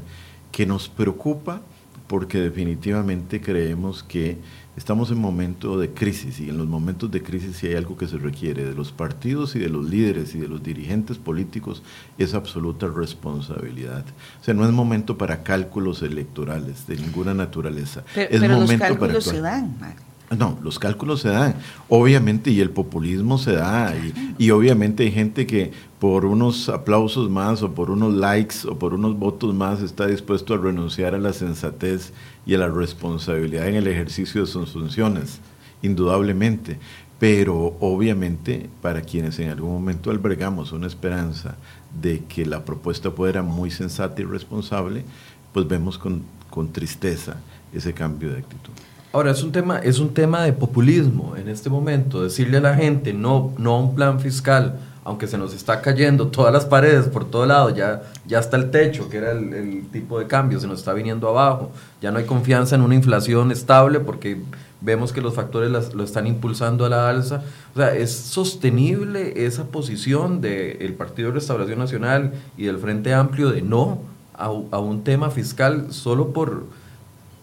que nos preocupa porque definitivamente creemos que estamos en momento de crisis y en los momentos de crisis si hay algo que se requiere de los partidos y de los líderes y de los dirigentes políticos es absoluta responsabilidad. O sea, no es momento para cálculos electorales de ninguna naturaleza. Pero, es pero momento los cálculos para se dan, Mario. no, los cálculos se dan, obviamente, y el populismo se da, y, y, obviamente hay gente que por unos aplausos más o por unos likes o por unos votos más está dispuesto a renunciar a la sensatez y a la responsabilidad en el ejercicio de sus funciones, indudablemente. Pero obviamente para quienes en algún momento albergamos una esperanza de que la propuesta fuera muy sensata y responsable, pues vemos con, con tristeza ese cambio de actitud. Ahora, es un, tema, es un tema de populismo en este momento, decirle a la gente no, no a un plan fiscal, aunque se nos está cayendo todas las paredes por todo lado, ya, ya está el techo, que era el, el, tipo de cambio, se nos está viniendo abajo, ya no hay confianza en una inflación estable porque vemos que los factores las, lo están impulsando a la alza. O sea, ¿es sostenible esa posición del Partido de Restauración Nacional y del Frente Amplio de no a, a un tema fiscal solo por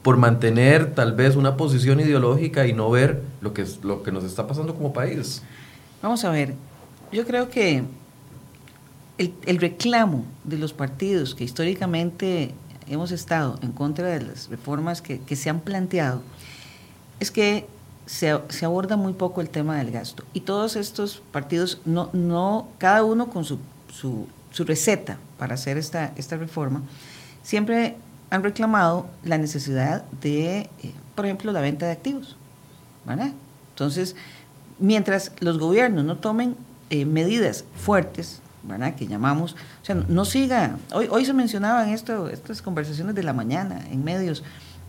por mantener tal vez una posición ideológica y no ver lo que, lo que nos está pasando como país. Vamos a ver, yo creo que el, reclamo de los partidos que históricamente hemos estado en contra de las reformas que, se han planteado es que se, aborda muy poco el tema del gasto. Y todos estos partidos, no, no, cada uno con su, su, receta para hacer esta, esta reforma, siempre han reclamado la necesidad de, eh, por ejemplo, la venta de activos. Entonces, mientras los gobiernos no tomen eh, medidas fuertes, ¿verdad? que llamamos, o sea, no siga, hoy, hoy se mencionaban esto, estas conversaciones de la mañana en medios,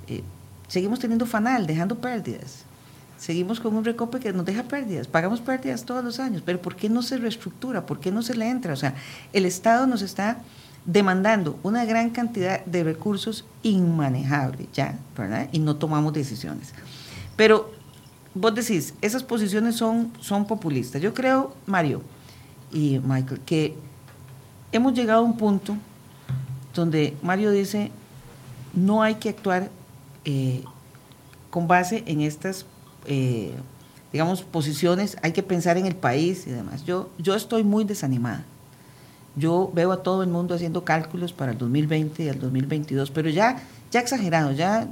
eh, seguimos teniendo fanal, dejando pérdidas, seguimos con un recope que nos deja pérdidas, pagamos pérdidas todos los años, pero ¿por qué no se reestructura? ¿Por qué no se le entra? O sea, el Estado nos está demandando una gran cantidad de recursos inmanejables ya, ¿verdad? Y no tomamos decisiones. Pero vos decís, esas posiciones son, son populistas. Yo creo, Mario y Michael, que hemos llegado a un punto donde Mario dice, no hay que actuar eh, con base en estas, eh, digamos, posiciones, hay que pensar en el país y demás. Yo, yo estoy muy desanimada. Yo veo a todo el mundo haciendo cálculos para el 2020 y el 2022, pero ya, ya exagerado, ya,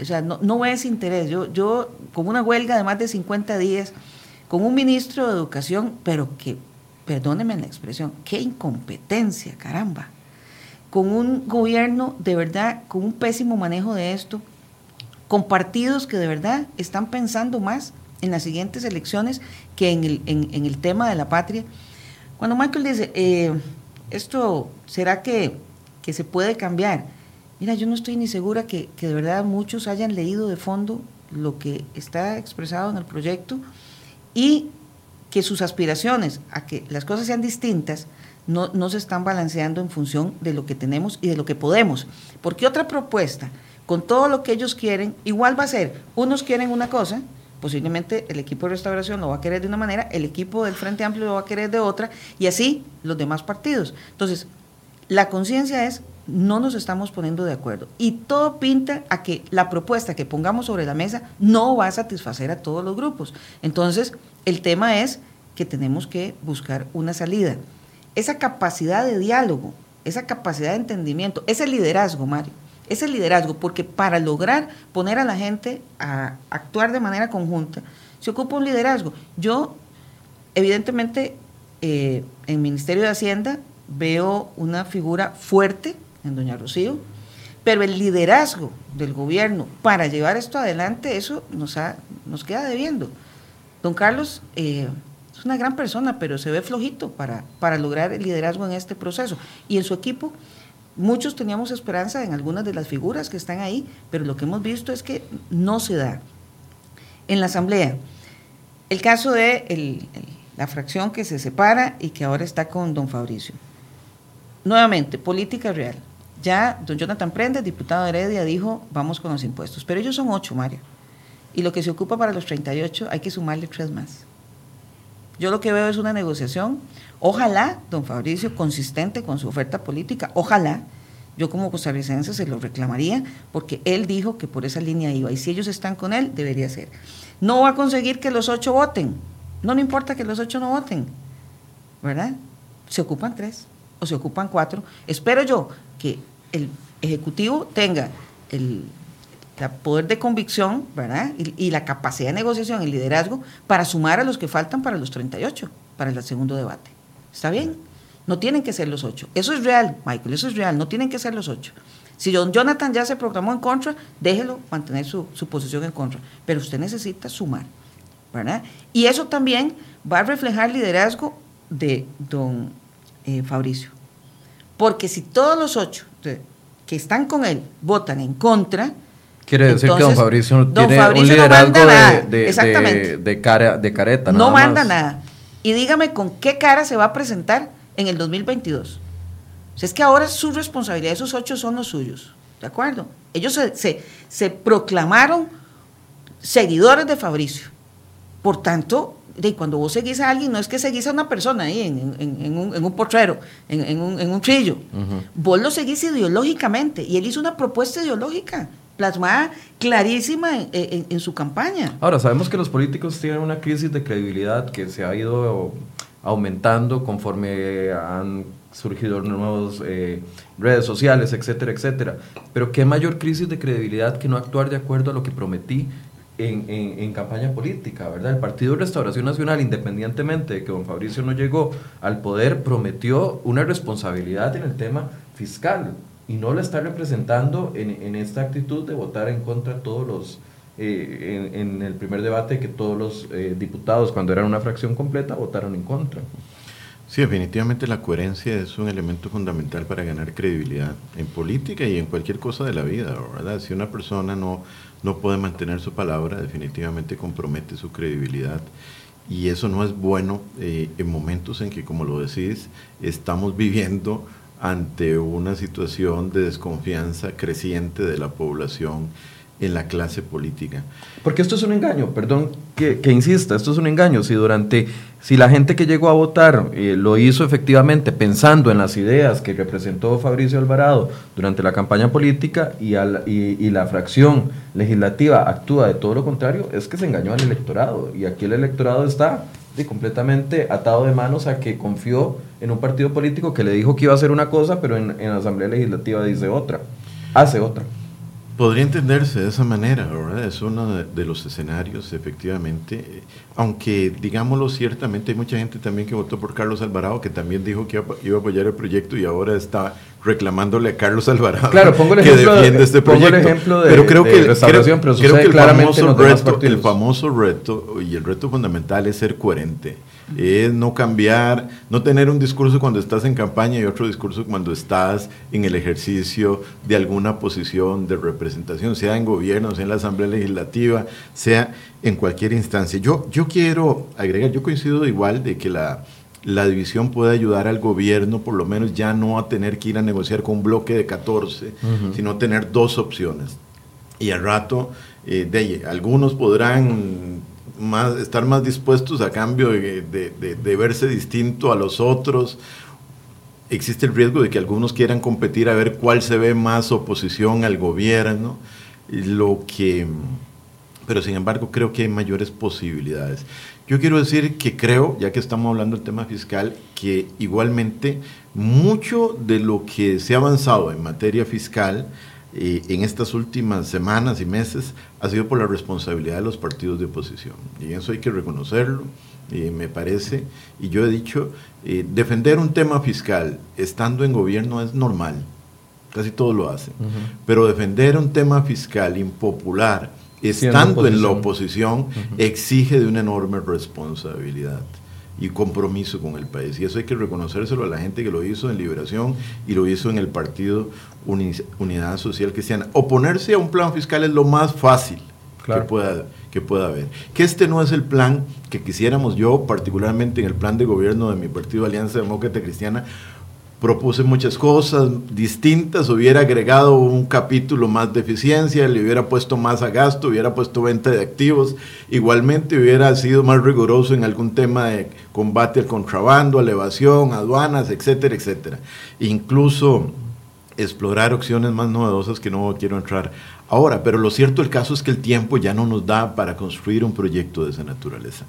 o sea, no, no es interés. Yo, yo, con una huelga de más de 50 días, con un ministro de Educación, pero que, perdónenme la expresión, qué incompetencia, caramba. Con un gobierno de verdad, con un pésimo manejo de esto, con partidos que de verdad están pensando más en las siguientes elecciones que en el, en, el tema de la patria. Cuando Michael dice, eh, ¿esto será que, que, se puede cambiar? Mira, yo no estoy ni segura que, que, de verdad muchos hayan leído de fondo lo que está expresado en el proyecto y que sus aspiraciones a que las cosas sean distintas no, no se están balanceando en función de lo que tenemos y de lo que podemos. Porque otra propuesta, con todo lo que ellos quieren, igual va a ser, unos quieren una cosa, posiblemente el equipo de restauración lo va a querer de una manera, el equipo del Frente Amplio lo va a querer de otra, y así los demás partidos. Entonces, la conciencia es, no nos estamos poniendo de acuerdo. Y todo pinta a que la propuesta que pongamos sobre la mesa no va a satisfacer a todos los grupos. Entonces, el tema es que tenemos que buscar una salida. Esa capacidad de diálogo, esa capacidad de entendimiento, ese liderazgo, Mario, ese liderazgo, porque para lograr poner a la gente a actuar de manera conjunta, se ocupa un liderazgo. Yo, evidentemente, eh, en el Ministerio de Hacienda veo una figura fuerte en Doña Rocío, pero el liderazgo del gobierno para llevar esto adelante, eso nos, ha, nos queda debiendo. Don Carlos eh, es una gran persona, pero se ve flojito para, para lograr el liderazgo en este proceso. Y en su equipo Muchos teníamos esperanza en algunas de las figuras que están ahí, pero lo que hemos visto es que no se da. En la Asamblea, el caso de la fracción que se separa y que ahora está con don Fabricio. Nuevamente, política real. Ya don Jonathan Prende, diputado de Heredia, dijo, vamos con los impuestos. Pero ellos son ocho, Mario. Y lo que se ocupa para los 38 hay que sumarle tres más. Yo lo que veo es una negociación. Ojalá, don Fabricio, consistente con su oferta política, ojalá, yo como costarricense se lo reclamaría, porque él dijo que por esa línea iba. Y si ellos están con él, debería ser. No va a conseguir que los ocho voten. No le importa que los ocho no voten. ¿Verdad? Se ocupan tres o se ocupan cuatro. Espero yo que el Ejecutivo tenga el, poder de convicción, ¿verdad? Y, la capacidad de negociación y liderazgo para sumar a los que faltan para los 38, para el segundo debate. ¿Está bien? No tienen que ser los ocho. Eso es real, Michael, eso es real, no tienen que ser los ocho. Si John Jonathan ya se proclamó en contra, déjelo mantener su, su posición en contra. Pero usted necesita sumar, ¿verdad? Y eso también va a reflejar liderazgo de don eh, Fabricio. Porque si todos los ocho que están con él votan en contra, Quiere decir que don Fabricio tiene un liderazgo de, de, cara, de careta. No manda nada. Y dígame con qué cara se va a presentar en el 2022. O sea, es que ahora su responsabilidad, esos ocho son los suyos. ¿De acuerdo? Ellos se, se, se proclamaron seguidores de Fabricio. Por tanto, de cuando vos seguís a alguien, no es que seguís a una persona ahí en, un, en potrero, en, un, trillo. Vos lo seguís ideológicamente y él hizo una propuesta ideológica plasmada clarísima en, su campaña. Ahora, sabemos que los políticos tienen una crisis de credibilidad que se ha ido aumentando conforme han surgido nuevas eh, redes sociales, etcétera, etcétera. Pero qué mayor crisis de credibilidad que no actuar de acuerdo a lo que prometí en, campaña política, ¿verdad? El Partido Restauración Nacional, independientemente de que don Fabricio no llegó al poder, prometió una responsabilidad en el tema fiscal y no la está representando en, esta actitud de votar en contra todos los, eh, en, el primer debate que todos los eh, diputados, cuando eran una fracción completa, votaron en contra. Sí, definitivamente la coherencia es un elemento fundamental para ganar credibilidad en política y en cualquier cosa de la vida, ¿verdad? Si una persona no no puede mantener su palabra, definitivamente compromete su credibilidad. Y eso no es bueno eh, en momentos en que, como lo decís, estamos viviendo ante una situación de desconfianza creciente de la población en la clase política. Porque esto es un engaño, perdón que, insista, esto es un engaño. Si durante, si la gente que llegó a votar eh, lo hizo efectivamente pensando en las ideas que representó Fabricio Alvarado durante la campaña política y, la fracción legislativa actúa de todo lo contrario, es que se engañó al electorado. Y aquí el electorado está completamente atado de manos a que confió en un partido político que le dijo que iba a hacer una cosa, pero en, en la Asamblea Legislativa dice otra, hace otra. Podría entenderse de esa manera, ¿verdad? Es uno de, los escenarios, efectivamente. Aunque, digámoslo ciertamente, hay mucha gente también que votó por Carlos Alvarado, que también dijo que iba, a apoyar el proyecto y ahora está reclamándole a Carlos Alvarado claro, pongo el que defiende este proyecto. El ejemplo de, pero creo que, creo, que el, famoso reto, el famoso reto y el reto fundamental es ser coherente es no cambiar, no tener un discurso cuando estás en campaña y otro discurso cuando estás en el ejercicio de alguna posición de representación, sea en gobierno, sea en la Asamblea Legislativa, sea en cualquier instancia. Yo, yo quiero agregar, yo coincido igual de que la, división puede ayudar al gobierno, por lo menos ya no a tener que ir a negociar con un bloque de 14, sino tener dos opciones. Y al rato, eh, de, algunos podrán estar más dispuestos a cambio de, verse distinto a los otros. Existe el riesgo de que algunos quieran competir a ver cuál se ve más oposición al gobierno, lo que, pero sin embargo creo que hay mayores posibilidades. Yo quiero decir que creo, ya que estamos hablando del tema fiscal, que igualmente mucho de lo que se ha avanzado en materia fiscal en estas últimas semanas y meses ha sido por la responsabilidad de los partidos de oposición. Y eso hay que reconocerlo, y me parece. Y yo he dicho, eh, defender un tema fiscal estando en gobierno es normal, casi todos lo hacen. Pero defender un tema fiscal impopular estando en la oposición exige de una enorme responsabilidad y compromiso con el país. Y eso hay que reconocérselo a la gente que lo hizo en Liberación y lo hizo en el Partido Unidad Social Cristiana. Oponerse a un plan fiscal es lo más fácil. que, pueda, que pueda haber. Que este no es el plan que quisiéramos yo, particularmente en el plan de gobierno de mi partido Alianza Demócrata Cristiana, propuse muchas cosas distintas, hubiera agregado un capítulo más de eficiencia, le hubiera puesto más a gasto, hubiera puesto venta de activos, igualmente hubiera sido más riguroso en algún tema de combate al contrabando, a evasión, aduanas, etcétera, etcétera. Incluso explorar opciones más novedosas que no quiero entrar ahora, pero lo cierto del caso es que el tiempo ya no nos da para construir un proyecto de esa naturaleza.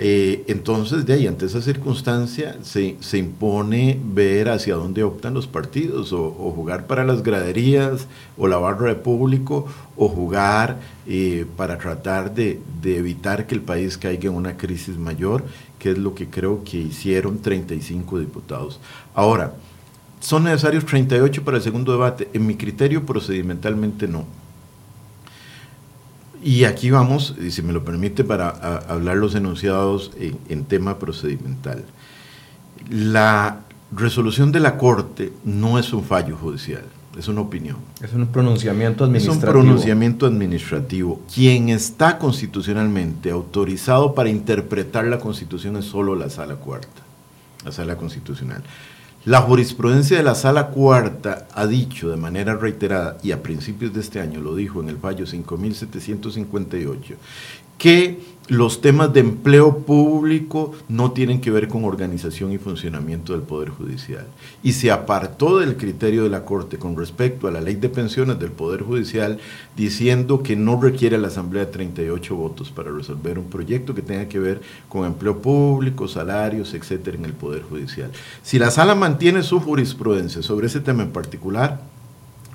Eh, entonces, de ahí, ante esa circunstancia, se, se, impone ver hacia dónde optan los partidos, o, jugar para las graderías, o la barra de público, o jugar eh, para tratar de, de, evitar que el país caiga en una crisis mayor, que es lo que creo que hicieron 35 diputados. Ahora, ¿son necesarios 38 para el segundo debate? En mi criterio, procedimentalmente no. Y aquí vamos, y si me lo permite, para hablar los enunciados en, tema procedimental. La resolución de la Corte no es un fallo judicial, es una opinión. Es un pronunciamiento administrativo. Es un pronunciamiento administrativo. Quien está constitucionalmente autorizado para interpretar la Constitución es solo la Sala Cuarta, la Sala Constitucional. La jurisprudencia de la Sala Cuarta ha dicho de manera reiterada, y a principios de este año lo dijo en el fallo 5758, que los temas de empleo público no tienen que ver con organización y funcionamiento del Poder Judicial. Y se apartó del criterio de la Corte con respecto a la ley de pensiones del Poder Judicial, diciendo que no requiere la Asamblea de 38 votos para resolver un proyecto que tenga que ver con empleo público, salarios, etcétera, en el Poder Judicial. Si la Sala mantiene su jurisprudencia sobre ese tema en particular,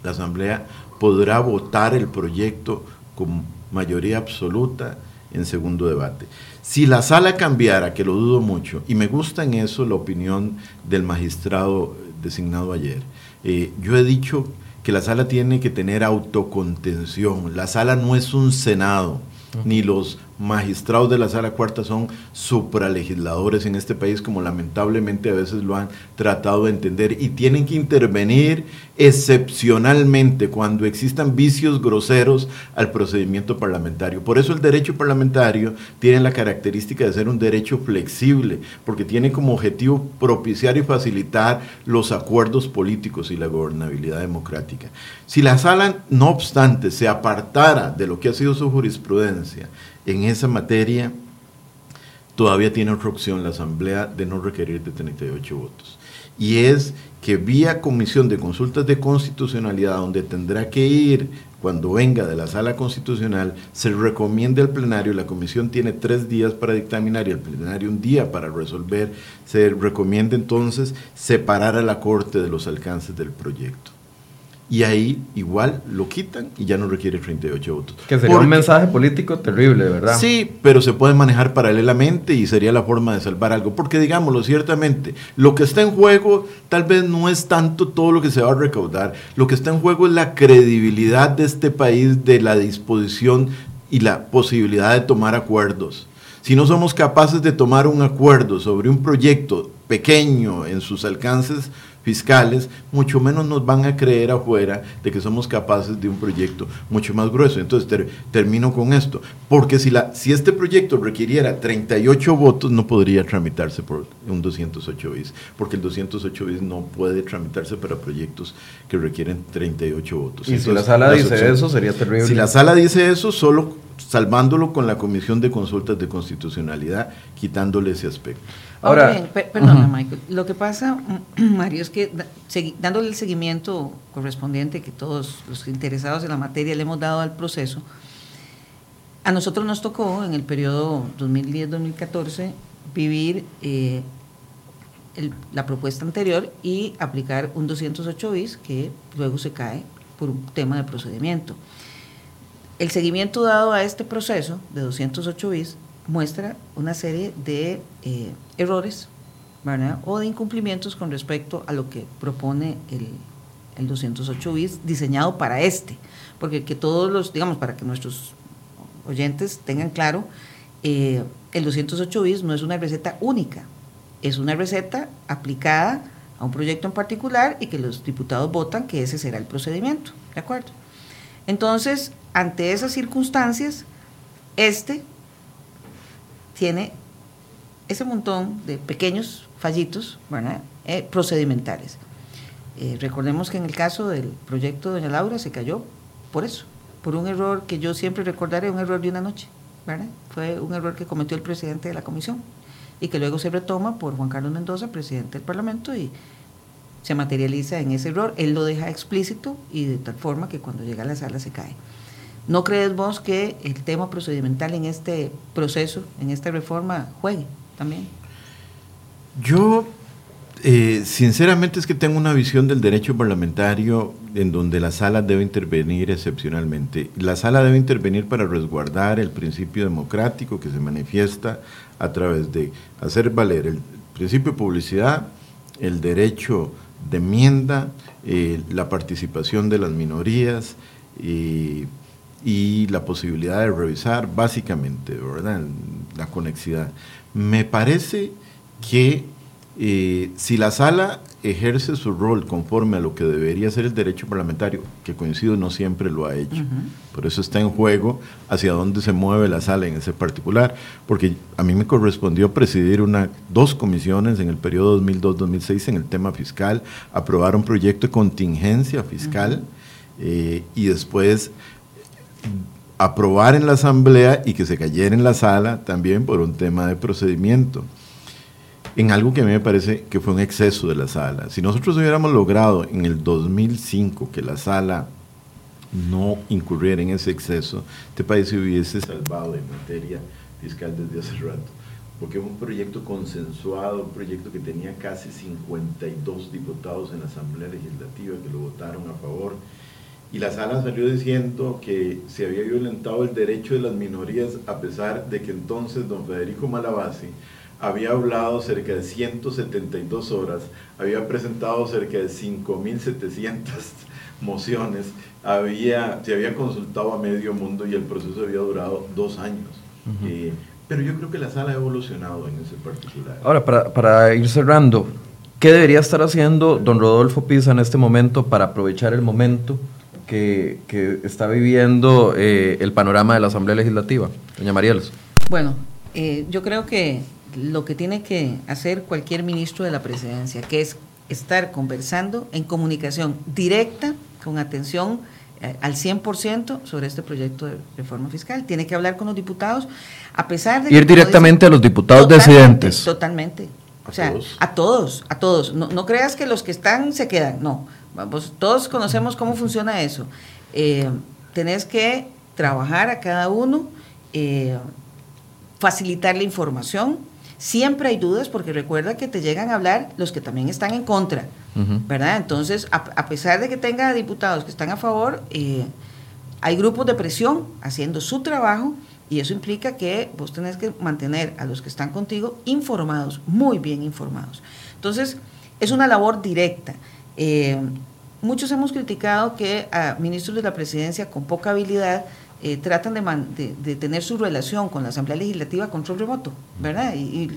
la Asamblea podrá votar el proyecto con mayoría absoluta en segundo debate. Si la sala cambiara, que lo dudo mucho, y me gusta en eso la opinión del magistrado designado ayer, eh, yo he dicho que la sala tiene que tener autocontención. La sala no es un senado, ni los magistrados de la sala cuarta son supralegisladores en este país, como lamentablemente a veces lo han tratado de entender, y tienen que intervenir excepcionalmente cuando existan vicios groseros al procedimiento parlamentario. Por eso el derecho parlamentario tiene la característica de ser un derecho flexible, porque tiene como objetivo propiciar y facilitar los acuerdos políticos y la gobernabilidad democrática. Si la sala, no obstante, se apartara de lo que ha sido su jurisprudencia, en esa materia todavía tiene otra opción la Asamblea de no requerir de 38 votos. Y es que vía comisión de consultas de constitucionalidad, donde tendrá que ir cuando venga de la sala constitucional, se recomienda al plenario, la comisión tiene tres días para dictaminar y el plenario un día para resolver, se recomienda entonces separar a la Corte de los alcances del proyecto y ahí igual lo quitan y ya no requiere 38 votos. Que sería un mensaje político terrible, ¿verdad? Sí, pero se puede manejar paralelamente y sería la forma de salvar algo. Porque digámoslo, ciertamente, lo que está en juego tal vez no es tanto todo lo que se va a recaudar. Lo que está en juego es la credibilidad de este país, de la disposición y la posibilidad de tomar acuerdos. Si no somos capaces de tomar un acuerdo sobre un proyecto pequeño en sus alcances, fiscales, mucho menos nos van a creer afuera de que somos capaces de un proyecto mucho más grueso. Entonces termino con esto, porque si, la, si este proyecto requiriera 38 votos, no podría tramitarse por un 208 bis, porque el 208 bis no puede tramitarse para proyectos que requieren 38 votos. Y si la sala dice eso, sería terrible. Si la sala dice eso, solo salvándolo con la Comisión de Consultas de Constitucionalidad, quitándole ese aspecto. Ahora, perdona, Michael. Lo que pasa, Mario, es que dándole el seguimiento correspondiente que todos los interesados en la materia le hemos dado al proceso, a nosotros nos tocó en el periodo 2010-2014 vivir eh, la propuesta anterior y aplicar un 208 bis que luego se cae por un tema de procedimiento. El seguimiento dado a este proceso de 208 bis muestra una serie de eh, errores o de incumplimientos con respecto a lo que propone el, el 208 bis diseñado para este. Porque que todos los, digamos, para que nuestros oyentes tengan claro, eh, el 208 bis no es una receta única, es una receta aplicada a un proyecto en particular y que los diputados votan que ese será el procedimiento. ¿De acuerdo? Entonces, ante esas circunstancias, este tiene ese montón de pequeños fallitos eh, procedimentales. Eh, recordemos que en el caso del proyecto de Doña Laura se cayó por eso, por un error que yo siempre recordaré, un error de una noche. Fue un error que cometió el presidente de la comisión y que luego se retoma por Juan Carlos Mendoza, presidente del Parlamento, y se materializa en ese error. Él lo deja explícito y de tal forma que cuando llega a la sala se cae. ¿No crees vos que el tema procedimental en este proceso, en esta reforma, juegue también? Yo, eh, sinceramente, es que tengo una visión del derecho parlamentario en donde la sala debe intervenir excepcionalmente. La sala debe intervenir para resguardar el principio democrático que se manifiesta a través de hacer valer el principio de publicidad, el derecho de enmienda, eh, la participación de las minorías y y la posibilidad de revisar básicamente, ¿verdad? La conexidad. Me parece que eh, si la sala ejerce su rol conforme a lo que debería ser el derecho parlamentario, que coincido no siempre lo ha hecho, por eso está en juego hacia dónde se mueve la sala en ese particular, porque a mí me correspondió presidir una, dos comisiones en el periodo 2002-2006 en el tema fiscal, aprobar un proyecto de contingencia fiscal eh, y después aprobar en la asamblea y que se cayera en la sala también por un tema de procedimiento. En algo que a mí me parece que fue un exceso de la sala. Si nosotros hubiéramos logrado en el 2005 que la sala no incurriera en ese exceso, este país se hubiese salvado en materia fiscal desde hace rato. Porque es un proyecto consensuado, un proyecto que tenía casi 52 diputados en la Asamblea Legislativa que lo votaron a favor y la sala salió diciendo que se había violentado el derecho de las minorías a pesar de que entonces don Federico Malabasi había hablado cerca de 172 horas, había presentado cerca de 5.700 mociones, había, se había consultado a medio mundo y el proceso había durado dos años. Eh, pero yo creo que la sala ha evolucionado en ese particular. Ahora, para, para ir cerrando, ¿qué debería estar haciendo don Rodolfo Pisa en este momento para aprovechar el momento que, está viviendo eh, el panorama de la Asamblea Legislativa. Doña Marielos. Bueno, eh, yo creo que lo que tiene que hacer cualquier ministro de la presidencia, que es estar conversando en comunicación directa, con atención eh, al 100% sobre este proyecto de reforma fiscal. Tiene que hablar con los diputados, a pesar de... Ir directamente a los diputados decidentes. Totalmente. O sea, a todos, a todos. No, no creas que los que están se quedan, no Vamos, todos conocemos cómo funciona eso. Eh, tenés que trabajar a cada uno, eh, facilitar la información. Siempre hay dudas porque recuerda que te llegan a hablar los que también están en contra, ¿verdad? Entonces, a, pesar de que tenga diputados que están a favor, eh, hay grupos de presión haciendo su trabajo y eso implica que vos tenés que mantener a los que están contigo informados, muy bien informados. Entonces, es una labor directa. Eh, muchos hemos criticado que a ministros de la presidencia con poca habilidad eh, tratan de, de, tener su relación con la Asamblea Legislativa control remoto, ¿verdad? Y,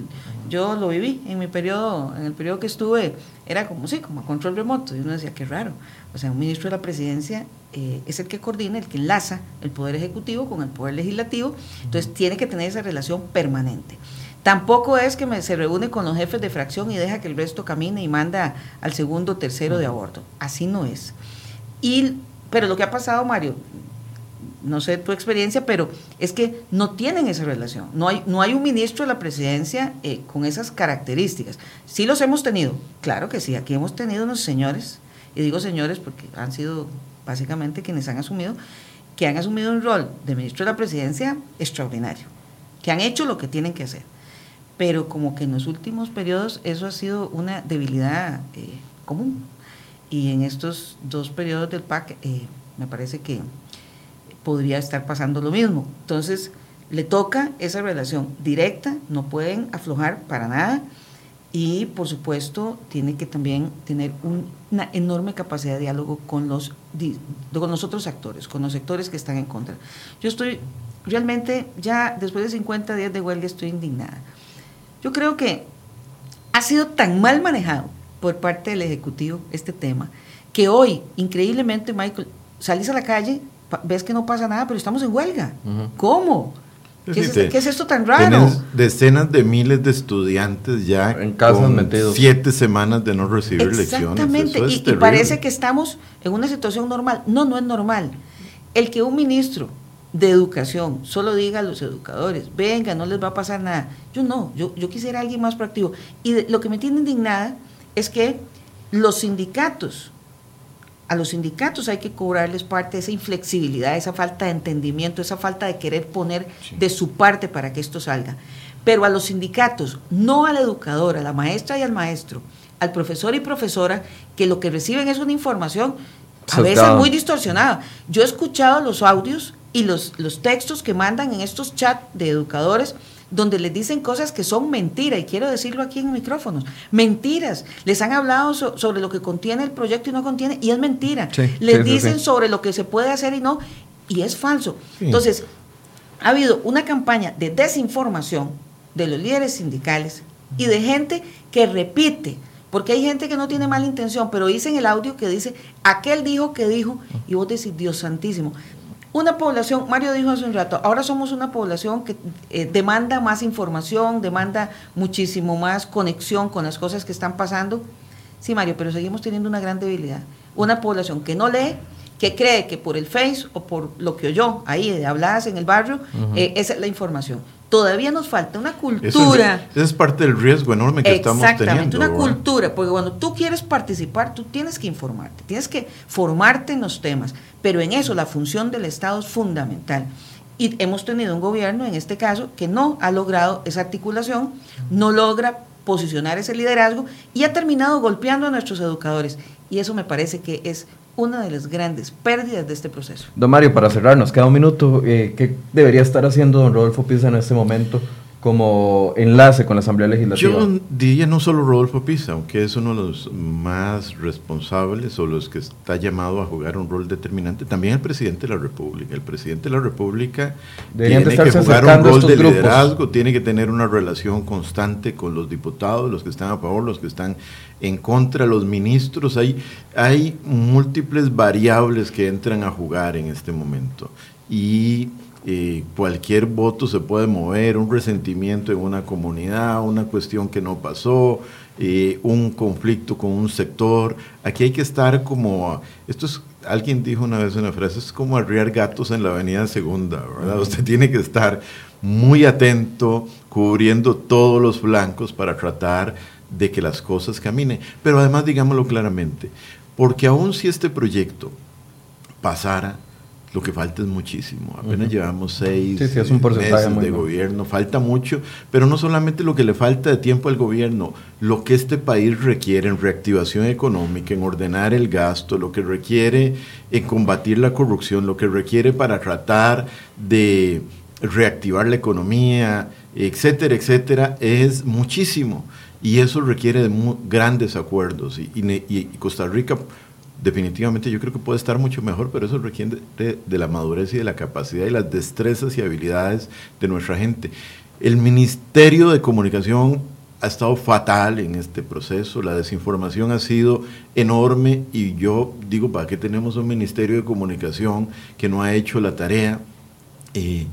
yo lo viví en mi periodo, en el periodo que estuve, era como, sí, como control remoto. Y uno decía, qué raro. O sea, un ministro de la presidencia eh, es el que coordina, el que enlaza el Poder Ejecutivo con el Poder Legislativo, entonces tiene que tener esa relación permanente. Tampoco es que se reúne con los jefes de fracción y deja que el resto camine y manda al segundo o tercero de aborto. Así no es. Y, pero lo que ha pasado, Mario, no sé tu experiencia, pero es que no tienen esa relación. No hay, no hay un ministro de la presidencia eh, con esas características. Sí los hemos tenido, claro que sí. Aquí hemos tenido unos señores, y digo señores porque han sido básicamente quienes han asumido, que han asumido un rol de ministro de la presidencia extraordinario, que han hecho lo que tienen que hacer pero como que en los últimos periodos eso ha sido una debilidad eh, común. Y en estos dos periodos del PAC eh, me parece que podría estar pasando lo mismo. Entonces, le toca esa relación directa, no pueden aflojar para nada y por supuesto tiene que también tener una enorme capacidad de diálogo con los, con los otros actores, con los sectores que están en contra. Yo estoy realmente ya después de 50 días de huelga estoy indignada yo creo que ha sido tan mal manejado por parte del Ejecutivo este tema que hoy, increíblemente, Michael, salís a la calle ves que no pasa nada, pero estamos en huelga. ¿Cómo? ¿Qué, es, te- qué es esto tan raro? Tienes decenas de miles de estudiantes ya En casas metidos. siete semanas de no recibir lecciones. Exactamente, es y, parece que estamos en una situación normal. No, no es normal. El que un ministro de educación solo diga a los educadores, venga, no les va a pasar nada. Yo no, yo, yo quisiera alguien más proactivo. Y de- lo que me tiene indignada es que los sindicatos, a los sindicatos hay que cobrarles parte de esa inflexibilidad, esa falta de entendimiento, esa falta de querer poner de su parte para que esto salga. Pero a los sindicatos, no al educador, a la maestra y al maestro, al profesor y profesora, que lo que reciben es una información a veces muy distorsionada. Yo he escuchado los audios y los, los textos que mandan en estos chats de educadores donde les dicen cosas que son mentiras, y quiero decirlo aquí en micrófonos, mentiras. Les han hablado so- sobre lo que contiene el proyecto y no contiene, y es mentira. Sí, les sí, dicen sí. sobre lo que se puede hacer y no, y es falso. Entonces, ha habido una campaña de desinformación de los líderes sindicales y de gente que repite, porque hay gente que no tiene mala intención, pero dicen el audio que dice, aquel dijo que dijo, y vos decís, Dios santísimo. Una población, Mario dijo hace un rato, ahora somos una población que eh, demanda más información, demanda muchísimo más conexión con las cosas que están pasando. Sí, Mario, pero seguimos teniendo una gran debilidad. Una población que no lee, que cree que por el Face o por lo que oyó ahí de habladas en el barrio, eh, esa es la información. Todavía nos falta una cultura. es, ese es parte del riesgo enorme que estamos Exactamente, teniendo. una ¿verdad? cultura, porque cuando tú quieres participar, tú tienes que informarte, tienes que formarte en los temas, pero en eso la función del Estado es fundamental. Y hemos tenido un gobierno, en este caso, que no ha logrado esa articulación, no logra posicionar ese liderazgo y ha terminado golpeando a nuestros educadores. Y eso me parece que es una de las grandes pérdidas de este proceso. Don Mario, para cerrar, nos queda un minuto. eh, ¿Qué debería estar haciendo don Rodolfo Pisa en este momento como enlace con la Asamblea Legislativa? Yo diría no solo Rodolfo Pisa, aunque es uno de los más responsables o los que está llamado a jugar un rol determinante, también el presidente de la República. El presidente de la República Deberían de tiene que jugar un rol de grupos. liderazgo, tiene que tener una relación constante con los diputados, los que están a favor, los que están en contra, los ministros. Hay, hay múltiples variables que entran a jugar en este momento. Y eh, cualquier voto se puede mover, un resentimiento en una comunidad, una cuestión que no pasó, eh, un conflicto con un sector. Aquí hay que estar como, esto es, alguien dijo una vez una frase, es como arriar gatos en la avenida segunda, ¿verdad? Usted tiene que estar muy atento, cubriendo todos los flancos para tratar de que las cosas caminen. Pero además, digámoslo claramente, porque aun si este proyecto pasara, lo que falta es muchísimo. Apenas llevamos seis Sí, sí, es un porcentaje meses de gobierno, falta mucho, pero no solamente lo que le falta de tiempo al gobierno, lo que este país requiere en reactivación económica, en ordenar el gasto, lo que requiere en combatir la corrupción, lo que requiere para tratar de reactivar la economía, etcétera, etcétera, es muchísimo. Y eso requiere de grandes acuerdos. Y Costa Rica definitivamente yo creo que puede estar mucho mejor, pero eso requiere de, la madurez y de la capacidad y las destrezas y habilidades de nuestra gente. El Ministerio de Comunicación ha estado fatal en este proceso, la desinformación ha sido enorme y yo digo, ¿para qué tenemos un Ministerio de Comunicación que no ha hecho la tarea? Eh,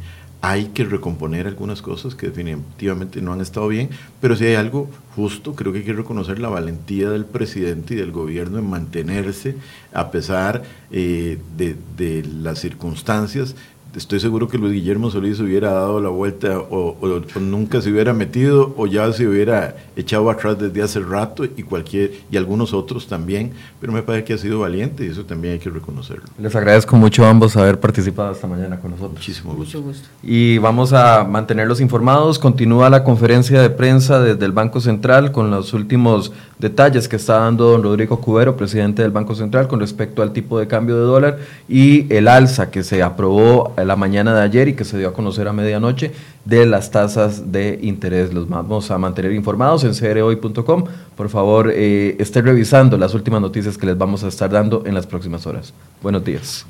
hay que recomponer algunas cosas que definitivamente no han estado bien, pero si hay algo justo, creo que hay que reconocer la valentía del presidente y del gobierno en mantenerse a pesar eh, de, de las circunstancias. Estoy seguro que Luis Guillermo Solís hubiera dado la vuelta o, o- o nunca se hubiera metido o ya se hubiera echado atrás desde hace rato y cualquier y algunos otros también, pero me parece que ha sido valiente y eso también hay que reconocerlo. Les agradezco mucho a ambos haber participado esta mañana con nosotros. Muchísimo gusto. Mucho gusto. Y vamos a mantenerlos informados. Continúa la conferencia de prensa desde el Banco Central con los últimos detalles que está dando don Rodrigo Cubero, presidente del Banco Central, con respecto al tipo de cambio de dólar y el alza que se aprobó la mañana de ayer y que se dio a conocer a medianoche de las tasas de interés. Los vamos a mantener informados en crhoy.com. Por favor, eh, esté revisando las últimas noticias que les vamos a estar dando en las próximas horas. Buenos días.